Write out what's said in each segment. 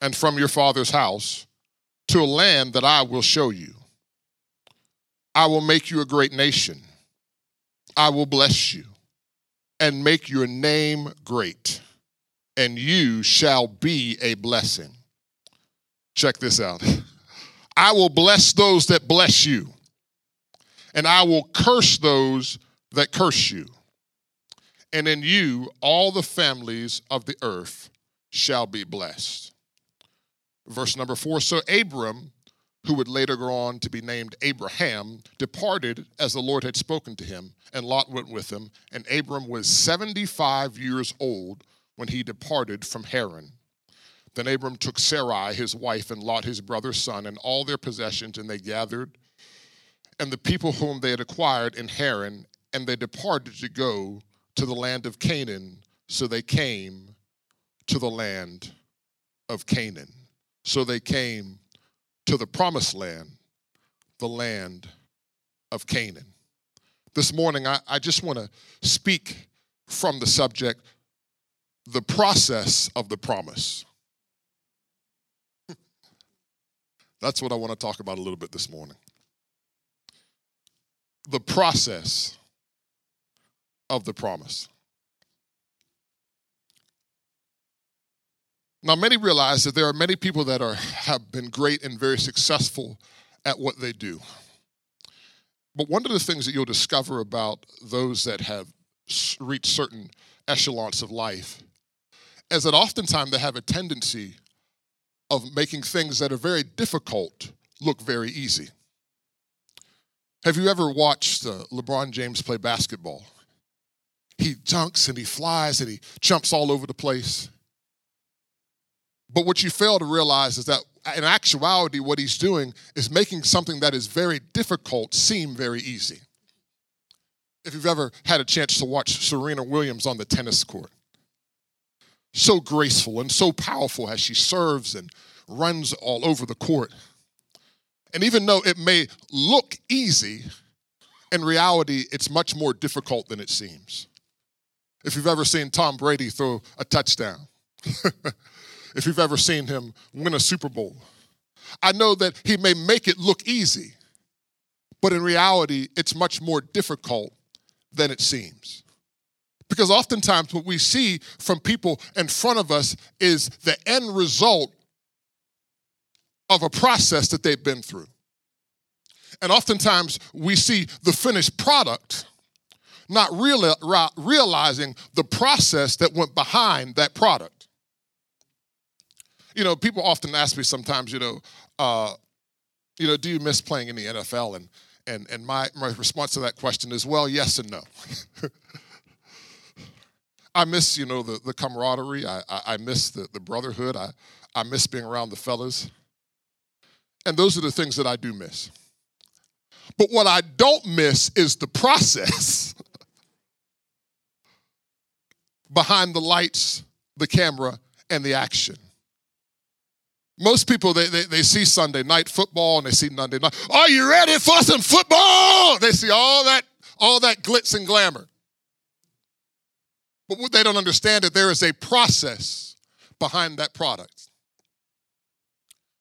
and from your father's house to a land that I will show you. I will make you a great nation. I will bless you and make your name great, and you shall be a blessing. Check this out. I will bless those that bless you, and I will curse those that curse you. And in you, all the families of the earth shall be blessed. Verse number four So Abram, who would later go on to be named Abraham, departed as the Lord had spoken to him, and Lot went with him. And Abram was 75 years old when he departed from Haran. Then Abram took Sarai, his wife, and Lot, his brother's son, and all their possessions, and they gathered, and the people whom they had acquired in Haran, and they departed to go to the land of Canaan. So they came to the land of Canaan. So they came to the promised land, the land of Canaan. This morning, I, I just want to speak from the subject the process of the promise. That's what I want to talk about a little bit this morning. The process of the promise. Now, many realize that there are many people that are, have been great and very successful at what they do. But one of the things that you'll discover about those that have reached certain echelons of life is that oftentimes they have a tendency of making things that are very difficult look very easy. Have you ever watched uh, LeBron James play basketball? He dunks and he flies and he jumps all over the place. But what you fail to realize is that in actuality, what he's doing is making something that is very difficult seem very easy. If you've ever had a chance to watch Serena Williams on the tennis court, so graceful and so powerful as she serves and runs all over the court. And even though it may look easy, in reality, it's much more difficult than it seems. If you've ever seen Tom Brady throw a touchdown, if you've ever seen him win a Super Bowl, I know that he may make it look easy, but in reality, it's much more difficult than it seems. Because oftentimes, what we see from people in front of us is the end result of a process that they've been through. And oftentimes, we see the finished product, not realizing the process that went behind that product. You know, people often ask me sometimes, you know, uh, you know, do you miss playing in the NFL? And and and my my response to that question is, well, yes and no. I miss, you know, the, the camaraderie. I, I, I miss the, the brotherhood. I, I miss being around the fellas. And those are the things that I do miss. But what I don't miss is the process behind the lights, the camera, and the action. Most people, they, they, they, see Sunday night football and they see Monday night. Are you ready for some football? They see all that, all that glitz and glamour. But what they don't understand is there is a process behind that product.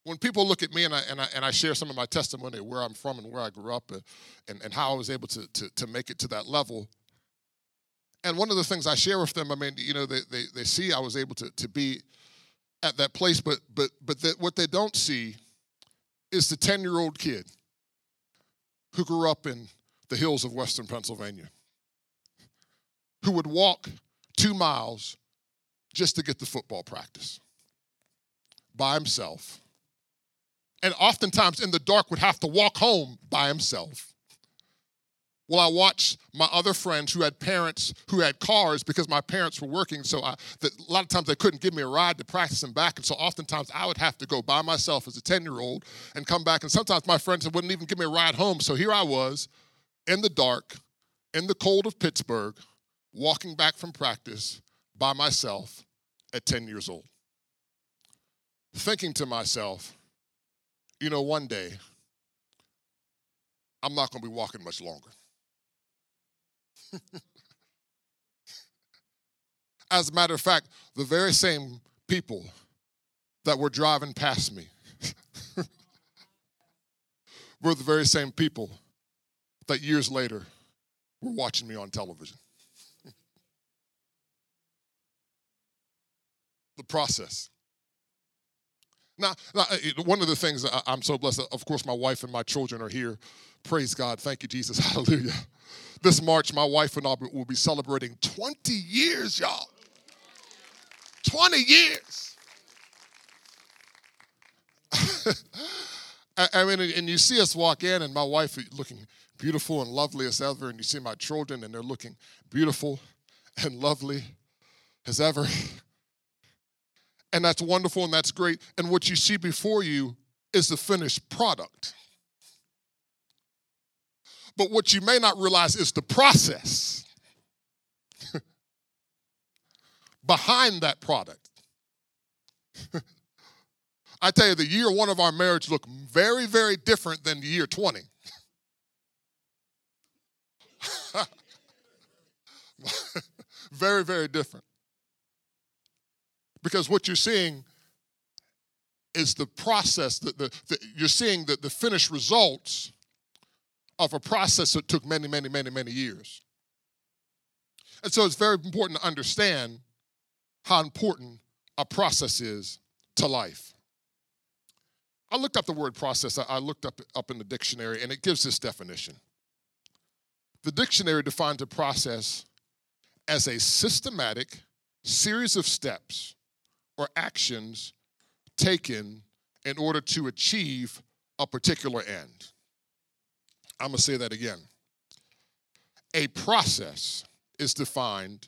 When people look at me and I, and I, and I share some of my testimony where I'm from and where I grew up and, and, and how I was able to, to, to make it to that level, and one of the things I share with them, I mean, you know, they, they, they see I was able to, to be at that place, but but but that what they don't see is the 10-year-old kid who grew up in the hills of western Pennsylvania, who would walk two miles just to get the football practice by himself. And oftentimes in the dark would have to walk home by himself. Well, I watched my other friends who had parents who had cars because my parents were working. So I, the, a lot of times they couldn't give me a ride to practice and back. And so oftentimes I would have to go by myself as a 10 year old and come back. And sometimes my friends wouldn't even give me a ride home. So here I was in the dark, in the cold of Pittsburgh, walking back from practice by myself at 10 years old. Thinking to myself, you know, one day I'm not going to be walking much longer. As a matter of fact, the very same people that were driving past me were the very same people that years later were watching me on television. the process. Now, now, eh, eh, one of the things I'm so blessed, of course, my wife and my children are here. Praise God. Thank you, Jesus. Hallelujah. This March, my wife and I will be celebrating 20 years, y'all. 20 years. I mean, and you see us walk in, and my wife looking beautiful and lovely as ever, and you see my children, and they're looking beautiful and lovely as ever. And that's wonderful and that's great. And what you see before you is the finished product. But what you may not realize is the process behind that product. I tell you, the year one of our marriage looked very, very different than the year 20. very, very different. Because what you're seeing is the process, that the, the, you're seeing the, the finished results of a process that took many, many, many, many years. And so it's very important to understand how important a process is to life. I looked up the word process. I looked up, up in the dictionary, and it gives this definition. The dictionary defines a process as a systematic series of steps or actions taken in order to achieve a particular end. I'm going to say that again. A process is defined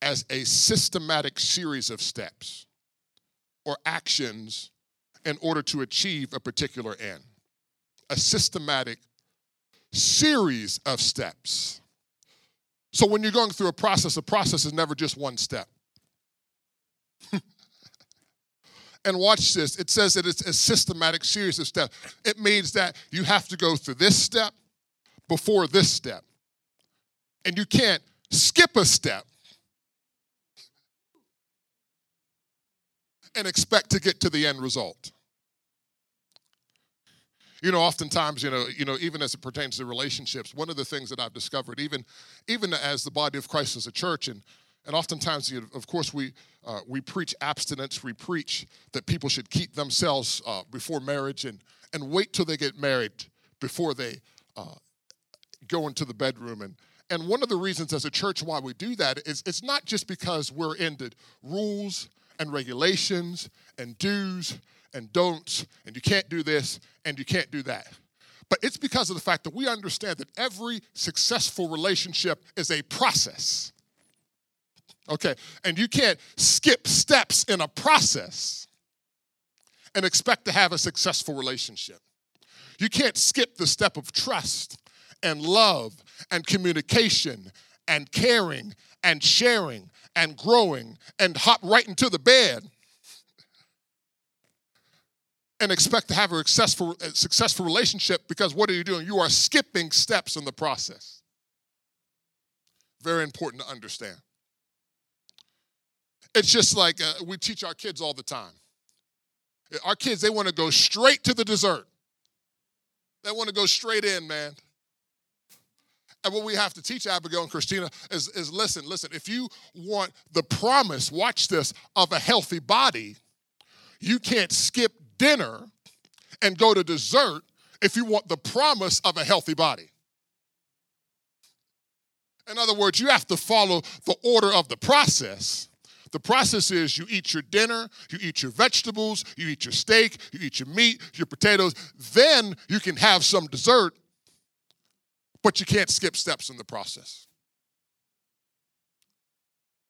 as a systematic series of steps or actions in order to achieve a particular end. A systematic series of steps. So when you're going through a process, a process is never just one step. and watch this. It says that it's a systematic series of steps. It means that you have to go through this step before this step. And you can't skip a step and expect to get to the end result. You know, oftentimes, you know, you know, even as it pertains to relationships, one of the things that I've discovered, even, even as the body of Christ as a church, and and oftentimes, of course, we uh, we preach abstinence. We preach that people should keep themselves uh, before marriage and and wait till they get married before they uh, go into the bedroom. And and one of the reasons as a church why we do that is it's not just because we're into rules and regulations and do's and don'ts, and you can't do this and you can't do that. But it's because of the fact that we understand that every successful relationship is a process. Okay, and you can't skip steps in a process and expect to have a successful relationship. You can't skip the step of trust and love and communication and caring and sharing and growing and hop right into the bed and expect to have a successful, a successful relationship because what are you doing? You are skipping steps in the process. Very important to understand. It's just like uh, we teach our kids all the time. Our kids, they want to go straight to the dessert. They want to go straight in, man. And what we have to teach Abigail and Christina is, is listen, listen, if you want the promise, watch this, of a healthy body, you can't skip dinner and go to dessert if you want the promise of a healthy body. In other words, you have to follow the order of the process. The process is you eat your dinner, you eat your vegetables, you eat your steak, you eat your meat, your potatoes. Then you can have some dessert, but you can't skip steps in the process.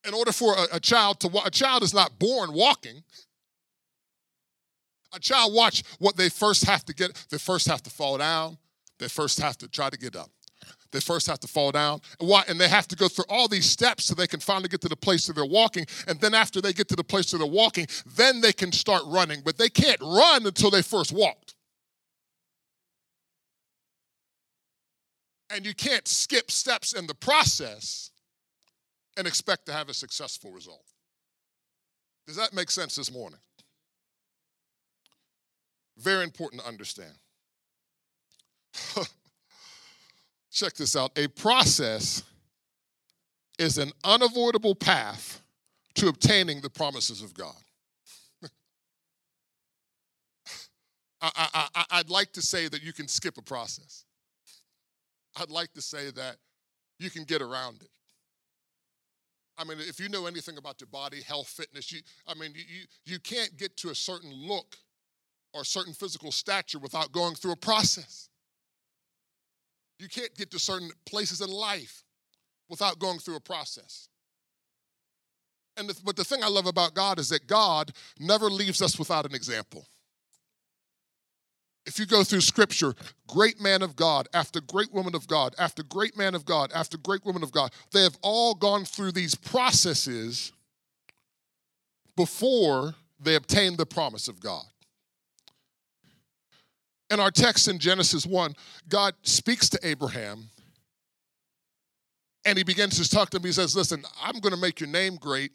In order for a, a child to walk, a child is not born walking. A child, watch what they first have to get. They first have to fall down. They first have to try to get up. They first have to fall down. And, why? and they have to go through all these steps so they can finally get to the place that they're walking. And then after they get to the place that they're walking, then they can start running. But they can't run until they first walked. And you can't skip steps in the process and expect to have a successful result. Does that make sense this morning? Very important to understand. Check this out. A process is an unavoidable path to obtaining the promises of God. I, I'd like to say that you can skip a process. I'd like to say that you can get around it. I mean, if you know anything about your body, health, fitness, you, I mean, you, you can't get to a certain look or certain physical stature without going through a process. You can't get to certain places in life without going through a process. And the, but the thing I love about God is that God never leaves us without an example. If you go through scripture, great man of God, after great woman of God, after great man of God, after great woman of God, they have all gone through these processes before they obtained the promise of God. In our text in Genesis 1, God speaks to Abraham and he begins to talk to him. He says, Listen, I'm going to make your name great.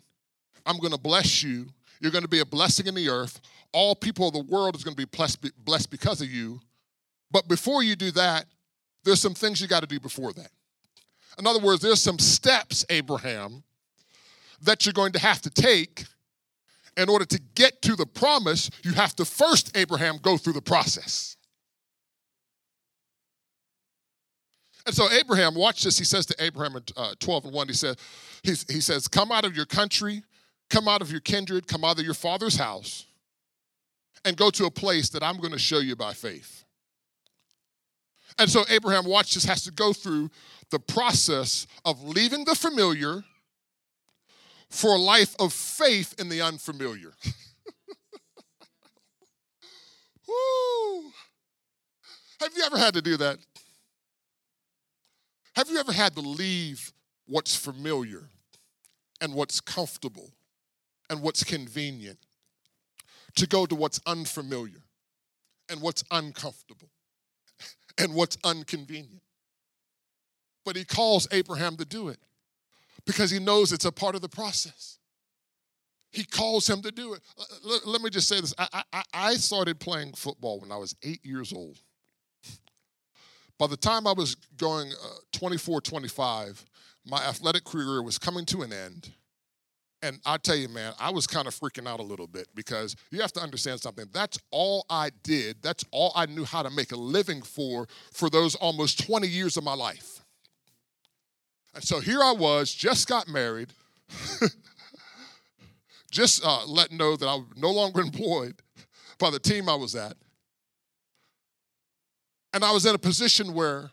I'm going to bless you. You're going to be a blessing in the earth. All people of the world is going to be blessed because of you. But before you do that, there's some things you got to do before that. In other words, there's some steps, Abraham, that you're going to have to take in order to get to the promise. You have to first, Abraham, go through the process. And so Abraham, watch this. He says to Abraham in uh, 12 and 1, he says, he, he says, Come out of your country, come out of your kindred, come out of your father's house, and go to a place that I'm going to show you by faith. And so Abraham, watch this, has to go through the process of leaving the familiar for a life of faith in the unfamiliar. Woo! Have you ever had to do that? Have you ever had to leave what's familiar and what's comfortable and what's convenient to go to what's unfamiliar and what's uncomfortable and what's inconvenient? But he calls Abraham to do it because he knows it's a part of the process. He calls him to do it. Let, me just say this I, I, I started playing football when I was eight years old. By the time I was going uh, 24, 25, my athletic career was coming to an end. And I tell you, man, I was kind of freaking out a little bit because you have to understand something. That's all I did. That's all I knew how to make a living for for those almost 20 years of my life. And so here I was, just got married, just uh, letting know that I was no longer employed by the team I was at. And I was in a position where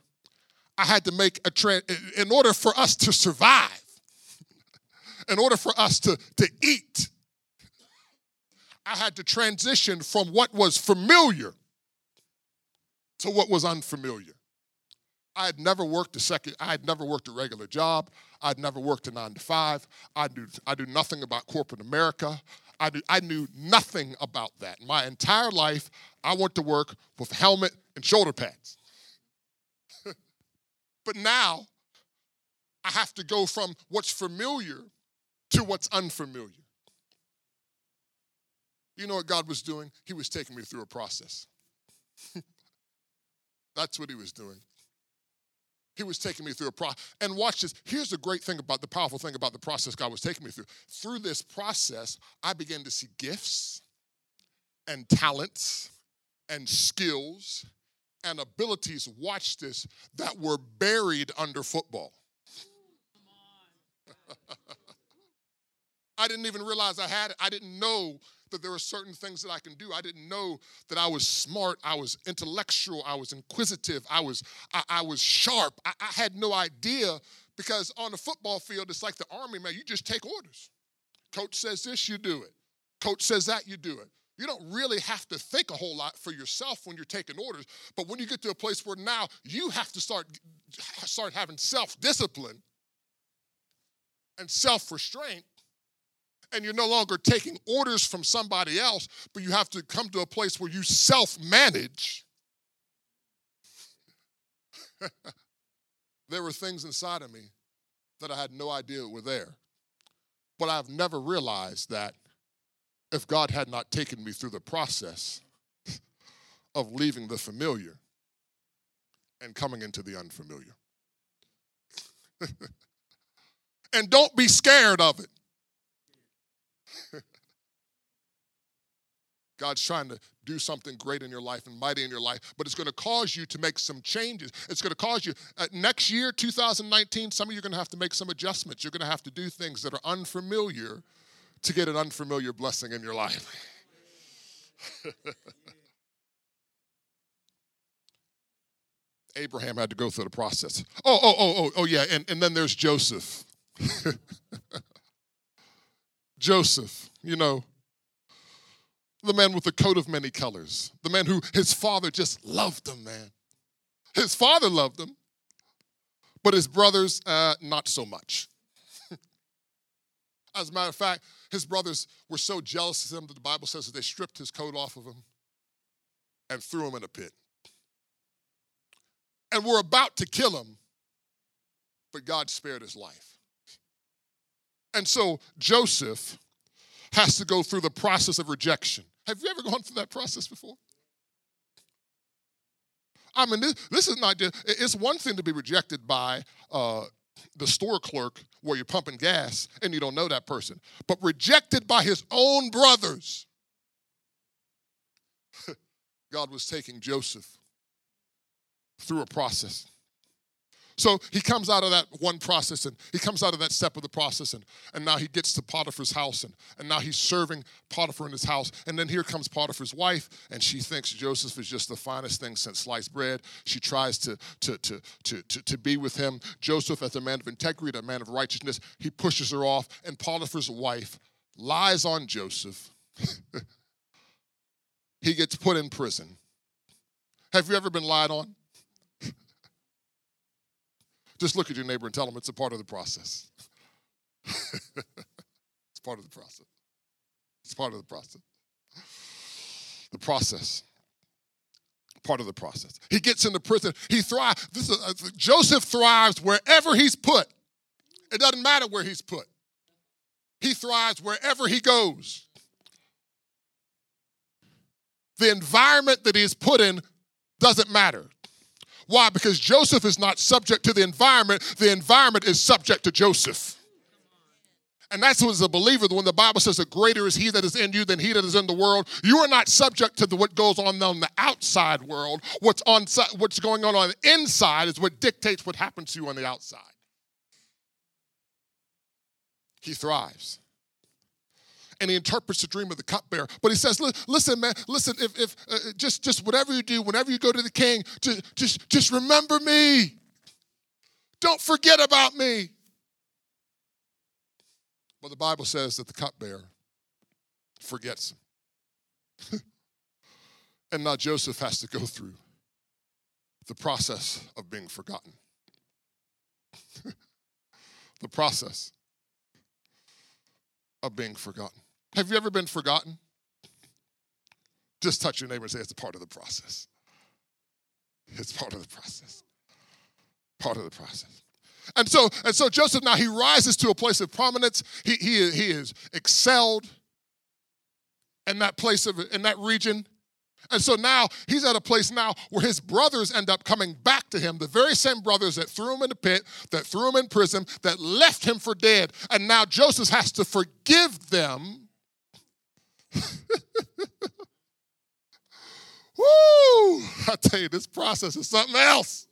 I had to make a trend in order for us to survive, in order for us to, to eat. I had to transition from what was familiar to what was unfamiliar. I had never worked a second, I had never worked a regular job. I'd never worked a nine to five. I knew, I knew nothing about corporate America. I knew, I knew nothing about that. My entire life, I went to work with helmet and shoulder pads. but now, I have to go from what's familiar to what's unfamiliar. You know what God was doing? He was taking me through a process. That's what he was doing. He was taking me through a process. And watch this. Here's the great thing about the powerful thing about the process God was taking me through. Through this process, I began to see gifts and talents and skills and abilities, watch this, that were buried under football. I didn't even realize I had it. I didn't know that there were certain things that I can do. I didn't know that I was smart, I was intellectual, I was inquisitive, I was I, I was sharp. I, I had no idea because on the football field, it's like the army, man. You just take orders. Coach says this, you do it. Coach says that, you do it. You don't really have to think a whole lot for yourself when you're taking orders, but when you get to a place where now you have to start start having self-discipline and self-restraint, and you're no longer taking orders from somebody else, but you have to come to a place where you self manage. there were things inside of me that I had no idea were there. But I've never realized that if God had not taken me through the process, of leaving the familiar and coming into the unfamiliar. and don't be scared of it. God's trying to do something great in your life and mighty in your life, but it's going to cause you to make some changes. It's going to cause you, uh, next year, 2019, some of you are going to have to make some adjustments. You're going to have to do things that are unfamiliar to get an unfamiliar blessing in your life. Abraham had to go through the process. Oh, oh, oh, oh, oh, yeah. And, and then there's Joseph. Joseph, you know, the man with the coat of many colors, the man who his father just loved him, man. His father loved him, but his brothers, uh, not so much. As a matter of fact, his brothers were so jealous of him that the Bible says that they stripped his coat off of him and threw him in a pit. And were about to kill him, but God spared his life. And so Joseph has to go through the process of rejection. Have you ever gone through that process before? I mean, this, this is not just, it's one thing to be rejected by uh, the store clerk where you're pumping gas and you don't know that person, but rejected by his own brothers. God was taking Joseph through a process. So he comes out of that one process and he comes out of that step of the process and, and now he gets to Potiphar's house and, and now he's serving Potiphar in his house. And then here comes Potiphar's wife and she thinks Joseph is just the finest thing since sliced bread. She tries to, to, to, to, to, to be with him. Joseph, as a man of integrity, a man of righteousness, he pushes her off and Potiphar's wife lies on Joseph. he gets put in prison. Have you ever been lied on? Just look at your neighbor and tell them it's a part of the process. it's part of the process. It's part of the process. The process. Part of the process. He gets into prison. He thrives. This is, uh, Joseph thrives wherever he's put. It doesn't matter where he's put. He thrives wherever he goes. The environment that he's put in doesn't matter. Why? Because Joseph is not subject to the environment, the environment is subject to Joseph. And that's what as a believer, when the Bible says that greater is he that is in you than he that is in the world, you are not subject to the, what goes on on the outside world. What's on what's going on on the inside is what dictates what happens to you on the outside. He thrives and he interprets the dream of the cupbearer. But he says, "Listen, man, listen. If, if uh, just just whatever you do, whenever you go to the king, just just just remember me. Don't forget about me." Well, the Bible says that the cupbearer forgets him, and now Joseph has to go through the process of being forgotten. the process of being forgotten. Have you ever been forgotten? Just touch your neighbor and say, it's part of the process. It's part of the process. Part of the process. And so, and so Joseph now he rises to a place of prominence. He, he, he is excelled in that place of in that region. And so now he's at a place now where his brothers end up coming back to him, the very same brothers that threw him in the pit, that threw him in prison, that left him for dead. And now Joseph has to forgive them. Woo! I tell you, this process is something else.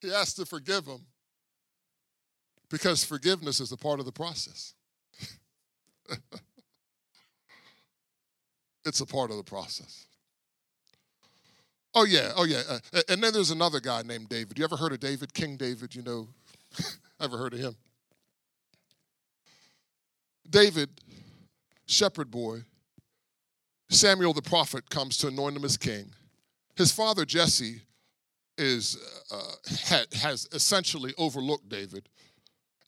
He has to forgive him because forgiveness is a part of the process. It's a part of the process. Oh, yeah, oh, yeah. Uh, and then there's another guy named David. You ever heard of David? King David, you know? ever heard of him? David, shepherd boy, Samuel the prophet comes to anoint him as king. His father Jesse is uh, has essentially overlooked David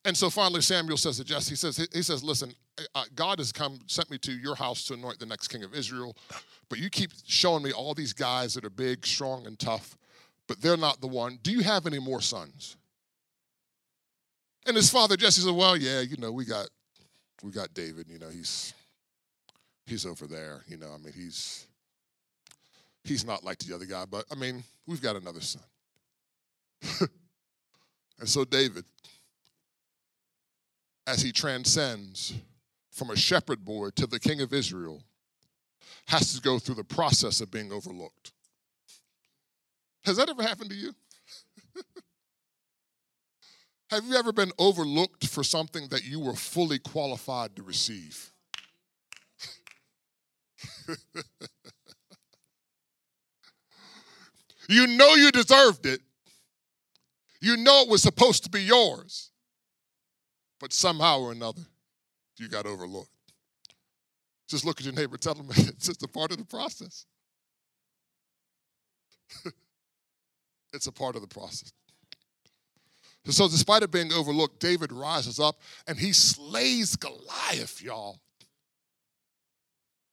and so finally, Samuel says to Jesse, he says, he says, listen, uh, God has come, sent me to your house to anoint the next king of Israel, but you keep showing me all these guys that are big, strong, and tough, but they're not the one. Do you have any more sons? And his father Jesse said, well, yeah, you know, we got, we got David, you know, he's, he's over there, you know, I mean, he's, he's not like the other guy, but I mean, we've got another son. and so David, as he transcends from a shepherd boy to the king of Israel, has to go through the process of being overlooked. Has that ever happened to you? Have you ever been overlooked for something that you were fully qualified to receive? you know you deserved it. You know it was supposed to be yours. But somehow or another, you got overlooked. Just look at your neighbor, tell them it's just a part of the process. it's a part of the process. So, despite it being overlooked, David rises up and he slays Goliath, y'all.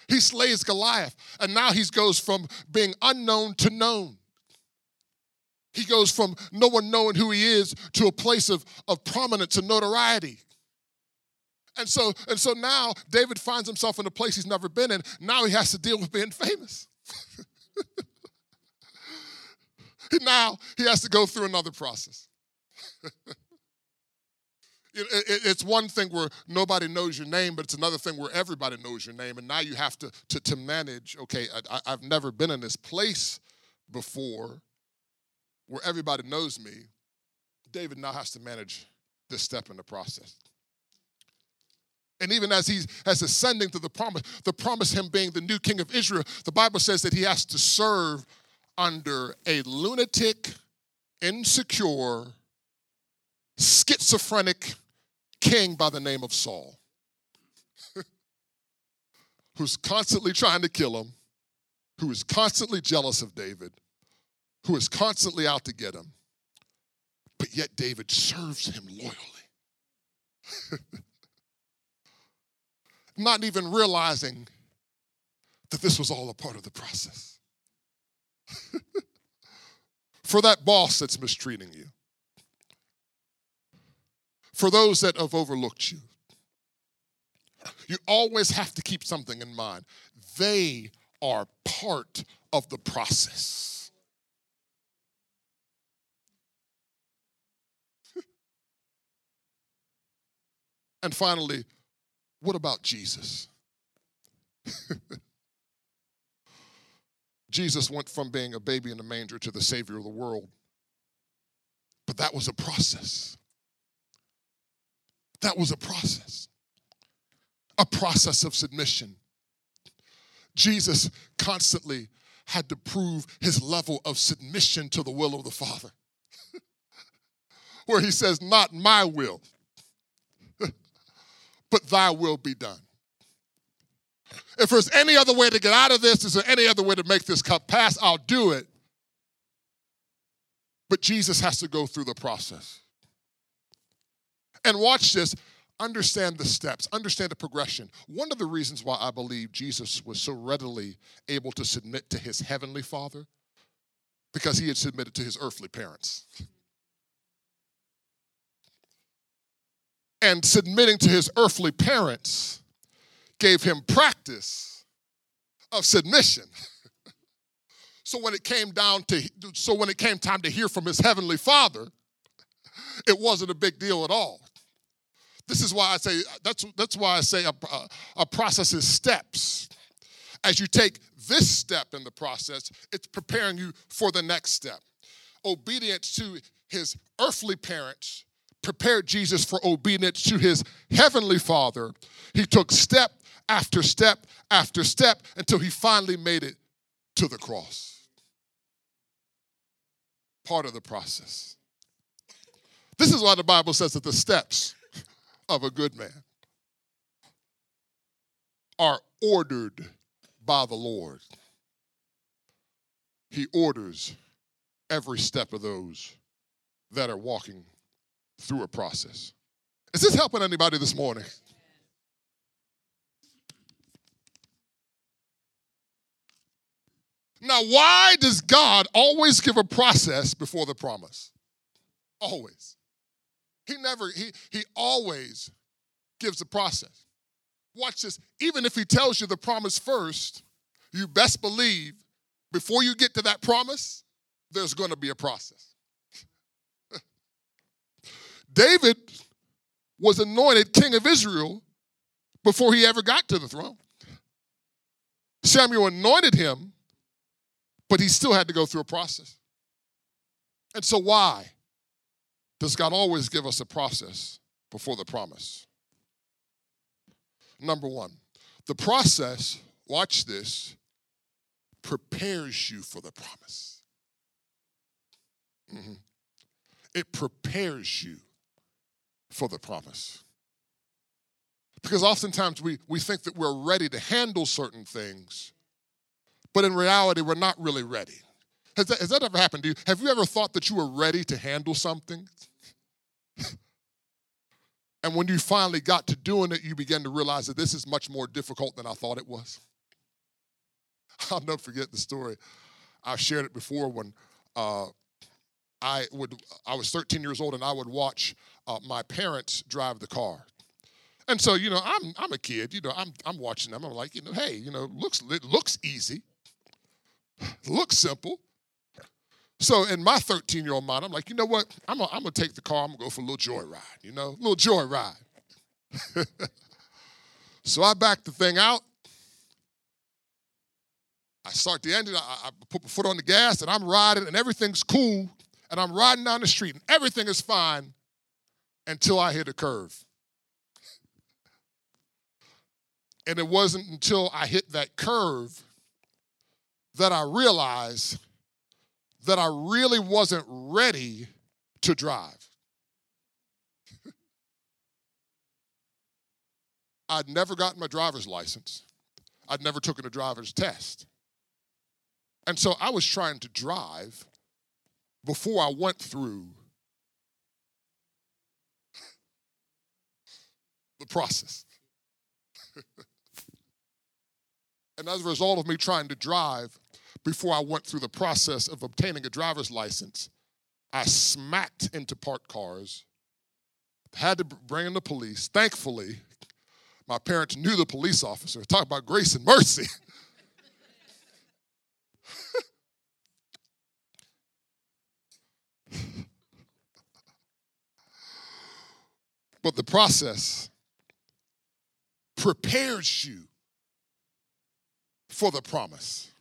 He slays Goliath, and now he goes from being unknown to known. He goes from no one knowing who he is to a place of, of prominence and notoriety. And so, and so now David finds himself in a place he's never been in. Now he has to deal with being famous. now he has to go through another process. it's one thing where nobody knows your name, but it's another thing where everybody knows your name. And now you have to, to, to manage okay, I, I've never been in this place before where everybody knows me. David now has to manage this step in the process. And even as he's as ascending to the promise, the promise him being the new king of Israel, the Bible says that he has to serve under a lunatic, insecure, schizophrenic king by the name of Saul, who's constantly trying to kill him, who is constantly jealous of David, who is constantly out to get him. But yet David serves him loyally. Not even realizing that this was all a part of the process. For that boss that's mistreating you, for those that have overlooked you. You always have to keep something in mind. They are part of the process. and finally, what about Jesus? Jesus went from being a baby in a manger to the Savior of the world. But that was a process. That was a process, a process of submission. Jesus constantly had to prove his level of submission to the will of the Father, where he says, Not my will, but thy will be done. If there's any other way to get out of this, is there any other way to make this cup pass? I'll do it. But Jesus has to go through the process. And watch this understand the steps, understand the progression. One of the reasons why I believe Jesus was so readily able to submit to his heavenly father, because he had submitted to his earthly parents. And submitting to his earthly parents gave him practice of submission. so when it came down to so when it came time to hear from his heavenly father, it wasn't a big deal at all. This is why I say that's that's why I say a, a, a process is steps. As you take this step in the process, it's preparing you for the next step. Obedience to his earthly parents prepared Jesus for obedience to his heavenly Father. He took step after step after step until he finally made it to the cross. Part of the process. This is why the Bible says that the steps of a good man are ordered by the Lord. He orders every step of those that are walking through a process. Is this helping anybody this morning? Now, why does God always give a process before the promise? Always. He never, he, he always gives the process. Watch this. Even if he tells you the promise first, you best believe before you get to that promise, there's going to be a process. David was anointed king of Israel before he ever got to the throne. Samuel anointed him, but he still had to go through a process. And so, why does God always give us a process before the promise? Number one, the process, watch this, prepares you for the promise. Mm-hmm. It prepares you for the promise. Because oftentimes we, we think that we're ready to handle certain things, but in reality, we're not really ready. Has that, has that ever happened to you? Have you ever thought that you were ready to handle something? and when you finally got to doing it, you began to realize that this is much more difficult than I thought it was. I'll never forget the story. I've shared it before when uh, I would I was 13 years old and I would watch uh, my parents drive the car. And so, you know, I'm I'm a kid, you know, I'm I'm watching them. I'm like, you know, hey, you know, looks it looks easy. looks simple. So in my 13 year old mind, I'm like, you know what? I'm gonna, I'm gonna take the car. I'm gonna go for a little joy ride. You know, a little joy ride. so I back the thing out. I start the engine. I, I put my foot on the gas, and I'm riding, and everything's cool. And I'm riding down the street, and everything is fine until I hit a curve. And it wasn't until I hit that curve that I realized that I really wasn't ready to drive. I'd never gotten my driver's license. I'd never taken a driver's test. And so I was trying to drive before I went through the process. and as a result of me trying to drive before I went through the process of obtaining a driver's license, I smacked into parked cars, had to bring in the police. Thankfully, my parents knew the police officer. Talk about grace and mercy. but the process prepares you for the promise.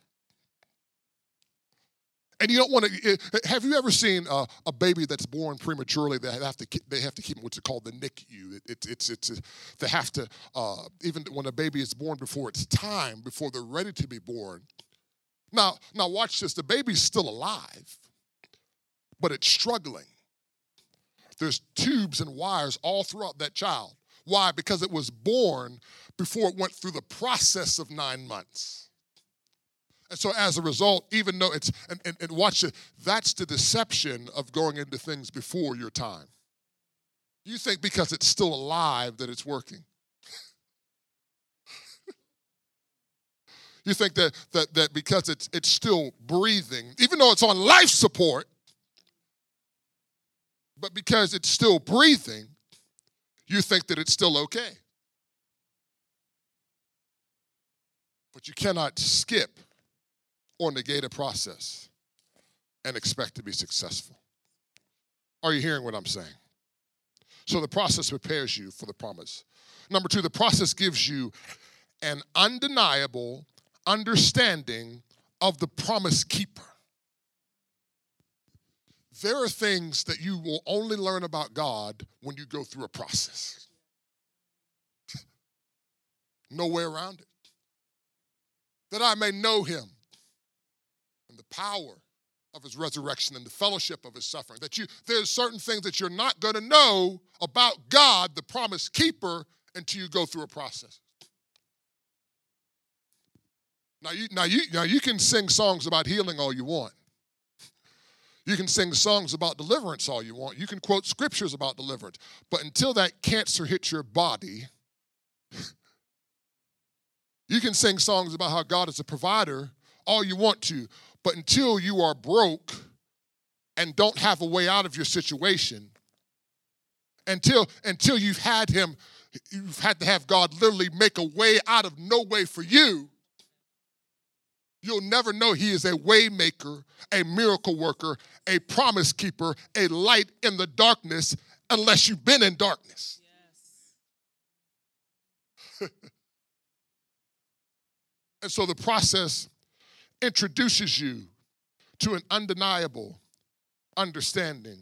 And you don't want to. Eh, have you ever seen a, a, baby that's born prematurely? They have to they have to keep what's called the NICU. It, it, it's it's they have to uh, even when a baby is born before its time, before they're ready to be born. Now now watch this. The baby's still alive, but it's struggling. There's tubes and wires all throughout that child. Why? Because it was born before it went through the process of nine months. And so as a result, even though it's, and, and, and watch it, that's the deception of going into things before your time. You think because it's still alive that it's working. you think that, that, that because it's, it's still breathing, even though it's on life support, but because it's still breathing, you think that it's still okay. But you cannot skip or negate a process and expect to be successful. Are you hearing what I'm saying? So the process prepares you for the promise. Number two, the process gives you an undeniable understanding of the promise keeper. There are things that you will only learn about God when you go through a process. no way around it. That I may know him and the power of his resurrection and the fellowship of his suffering. That you there's certain things that you're not going to know about God, the promise keeper, until you go through a process. Now you now you now you can sing songs about healing all you want. You can sing songs about deliverance all you want. You can quote scriptures about deliverance. But until that cancer hits your body, you can sing songs about how God is a provider all you want to. But until you are broke and don't have a way out of your situation, until until you've had him you've had to have God literally make a way out of no way for you, You'll never know he is a waymaker, a miracle worker, a promise keeper, a light in the darkness unless you've been in darkness. Yes. and so the process introduces you to an undeniable understanding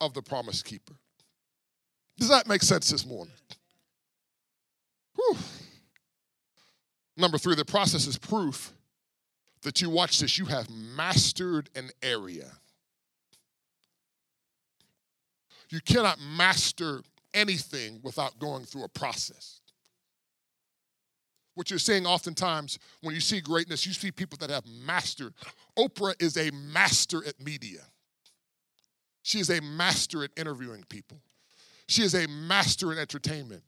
of the promise keeper. Does that make sense this morning? Whew. Number three, the process is proof that you watch this, you have mastered an area. You cannot master anything without going through a process. What you're seeing oftentimes when you see greatness, you see people that have mastered. Oprah is a master at media. She is a master at interviewing people. She is a master in entertainment.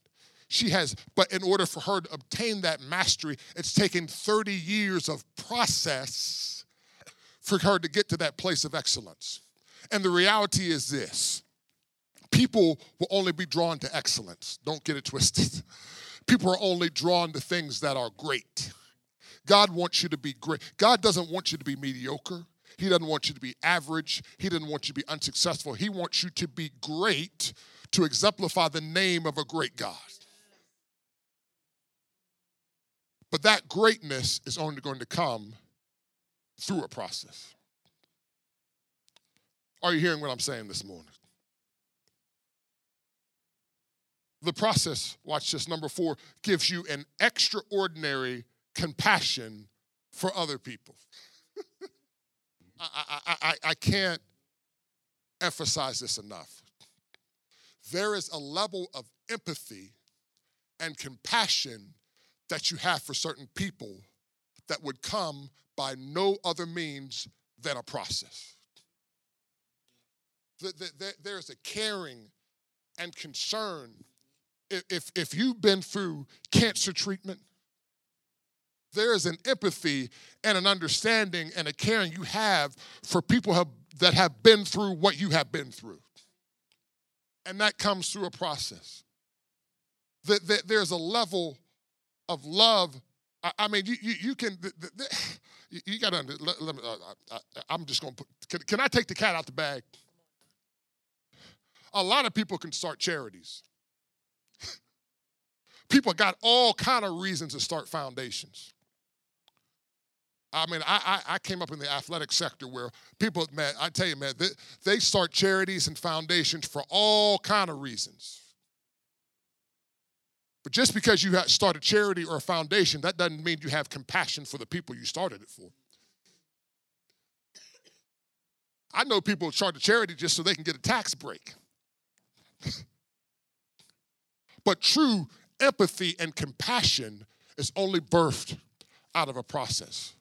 She has, but in order for her to obtain that mastery, it's taken 30 years of process for her to get to that place of excellence. And the reality is this people will only be drawn to excellence. Don't get it twisted. People are only drawn to things that are great. God wants you to be great. God doesn't want you to be mediocre. He doesn't want you to be average. He doesn't want you to be unsuccessful. He wants you to be great to exemplify the name of a great God. But that greatness is only going to come through a process. Are you hearing what I'm saying this morning? The process, watch this, number four, gives you an extraordinary compassion for other people. I, I, I, I can't emphasize this enough. There is a level of empathy and compassion that you have for certain people that would come by no other means than a process. There's a caring and concern. If, if you've been through cancer treatment, there is an empathy and an understanding and a caring you have for people have, that have been through what you have been through. And that comes through a process. That, that There's a level of love. I, I mean, you, you, you can, the, the, you, you got to, let, let me, uh, I, am just going to put, can, can I take the cat out the bag? A lot of people can start charities. People got all kind of reasons to start foundations. I mean, I, I, I, came up in the athletic sector where people, man, I tell you, man, they, they start charities and foundations for all kind of reasons. But just because you start a charity or a foundation, that doesn't mean you have compassion for the people you started it for. I know people start a charity just so they can get a tax break. but true empathy and compassion is only birthed out of a process.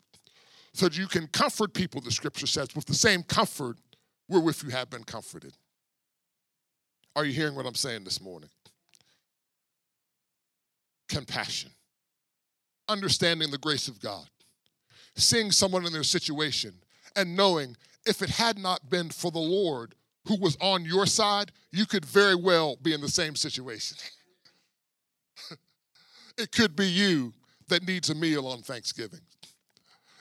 So that you can comfort people, the scripture says, with the same comfort wherewith you have been comforted. Are you hearing what I'm saying this morning? compassion, understanding the grace of God, seeing someone in their situation, and knowing if it had not been for the Lord who was on your side, you could very well be in the same situation. it could be you that needs a meal on Thanksgiving.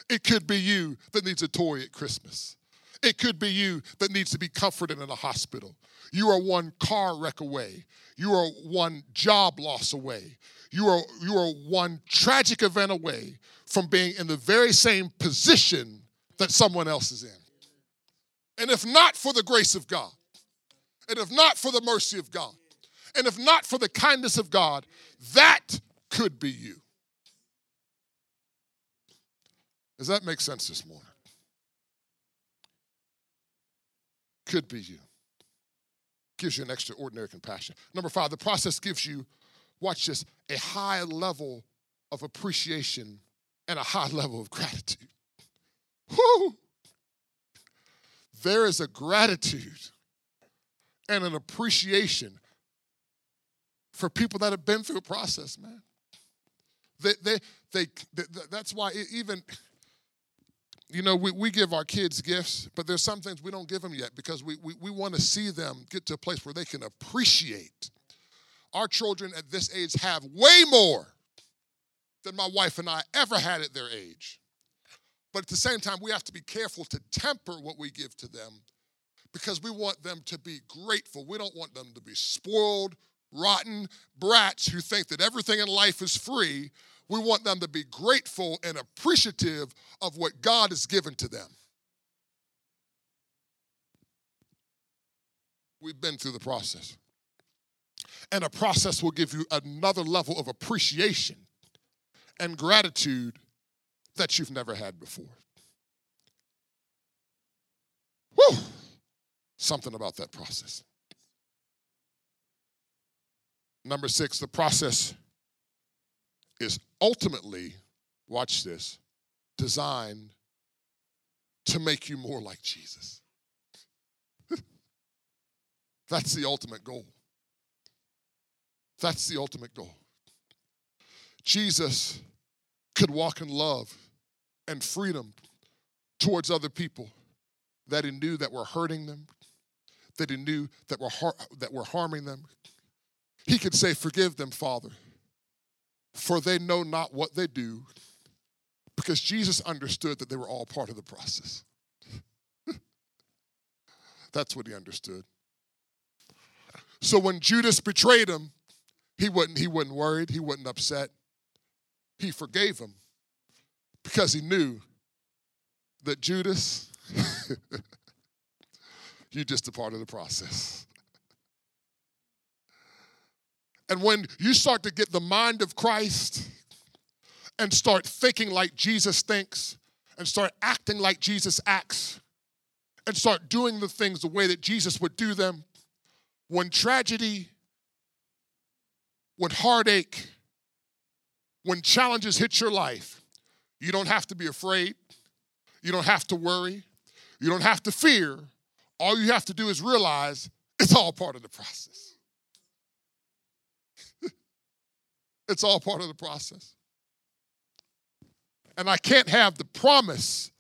It could be you that needs a toy at Christmas. It could be you that needs to be comforted in a hospital. You are one car wreck away. You are one job loss away. You are, you are one tragic event away from being in the very same position that someone else is in. And if not for the grace of God, and if not for the mercy of God, and if not for the kindness of God, that could be you. Does that make sense this morning? Could be you. Gives you an extraordinary compassion. Number five, the process gives you watch this, a high level of appreciation and a high level of gratitude. Whoo! There is a gratitude and an appreciation for people that have been through a process, man. They, they, they, they that's why even, you know, we, we give our kids gifts, but there's some things we don't give them yet because we, we, we want to see them get to a place where they can appreciate our children at this age have way more than my wife and I ever had at their age. But at the same time, we have to be careful to temper what we give to them because we want them to be grateful. We don't want them to be spoiled, rotten brats who think that everything in life is free. We want them to be grateful and appreciative of what God has given to them. We've been through the process. And a process will give you another level of appreciation and gratitude that you've never had before. Whew! Something about that process. Number six, the process is ultimately, watch this, designed to make you more like Jesus. That's the ultimate goal. That's the ultimate goal. Jesus could walk in love and freedom towards other people that he knew that were hurting them, that he knew that were, har- that were harming them. He could say, Forgive them, Father, for they know not what they do, because Jesus understood that they were all part of the process. That's what he understood. So when Judas betrayed him, he wasn't, he wasn't worried, he wasn't upset. He forgave him because he knew that Judas, you're just a part of the process. And when you start to get the mind of Christ and start thinking like Jesus thinks and start acting like Jesus acts and start doing the things the way that Jesus would do them, when tragedy, when heartache, when challenges hit your life, you don't have to be afraid. You don't have to worry. You don't have to fear. All you have to do is realize it's all part of the process. It's all part of the process. And I can't have the promise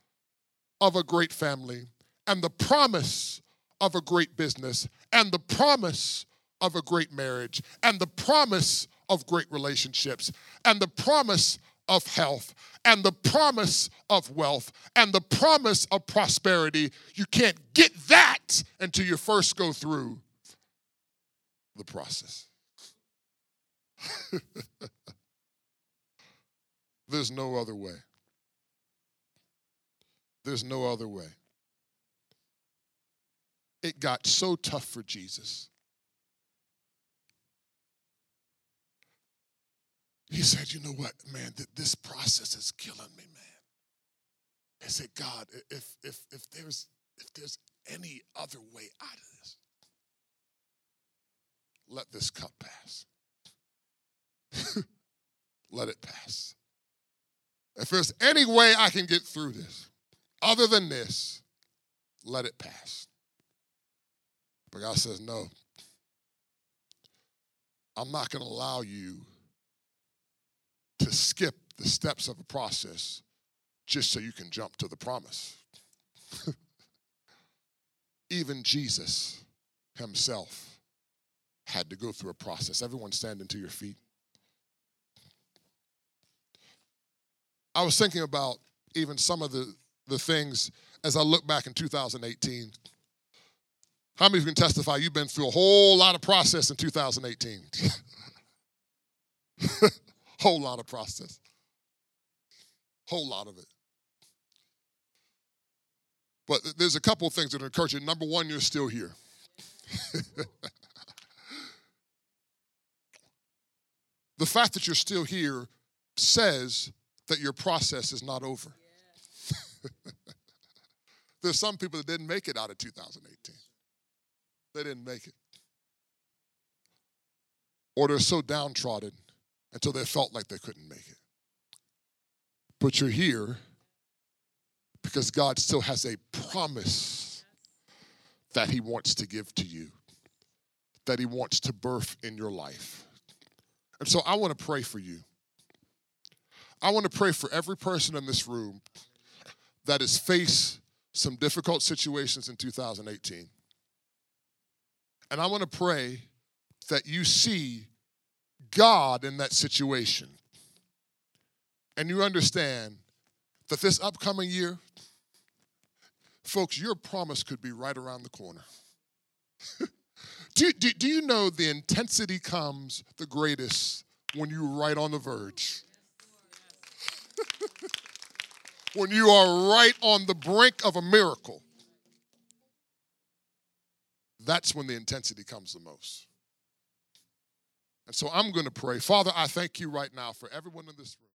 of a great family and the promise of a great business and the promise of a great marriage and the promise of great relationships and the promise of health and the promise of wealth and the promise of prosperity. You can't get that until you first go through the process. There's no other way. There's no other way. It got so tough for Jesus He said, You know what, man, this process is killing me, man. I said, God, if, if, if, there's, if there's any other way out of this, let this cup pass. let it pass. If there's any way I can get through this, other than this, let it pass. But God says, No. I'm not going to allow you to skip the steps of a process just so you can jump to the promise. Even Jesus himself had to go through a process. Everyone standing to your feet. I was thinking about even some of the, the things as I look back in 2018. How many of you can testify you've been through a whole lot of process in 2018? Whole lot of process. Whole lot of it. But there's a couple of things that encourage you. Number one, you're still here. the fact that you're still here says that your process is not over. There's some people that didn't make it out of 2018. They didn't make it. Or they're so downtrodden until they felt like they couldn't make it. But you're here because God still has a promise that He wants to give to you, that He wants to birth in your life. And so I want to pray for you. I want to pray for every person in this room that has faced some difficult situations in 2018. And I want to pray that you see God in that situation. And you understand that this upcoming year, folks, your promise could be right around the corner. do, do, do you know the intensity comes the greatest when you're right on the verge? When you are right on the brink of a miracle, that's when the intensity comes the most. And so I'm going to pray. Father, I thank you right now for everyone in this room.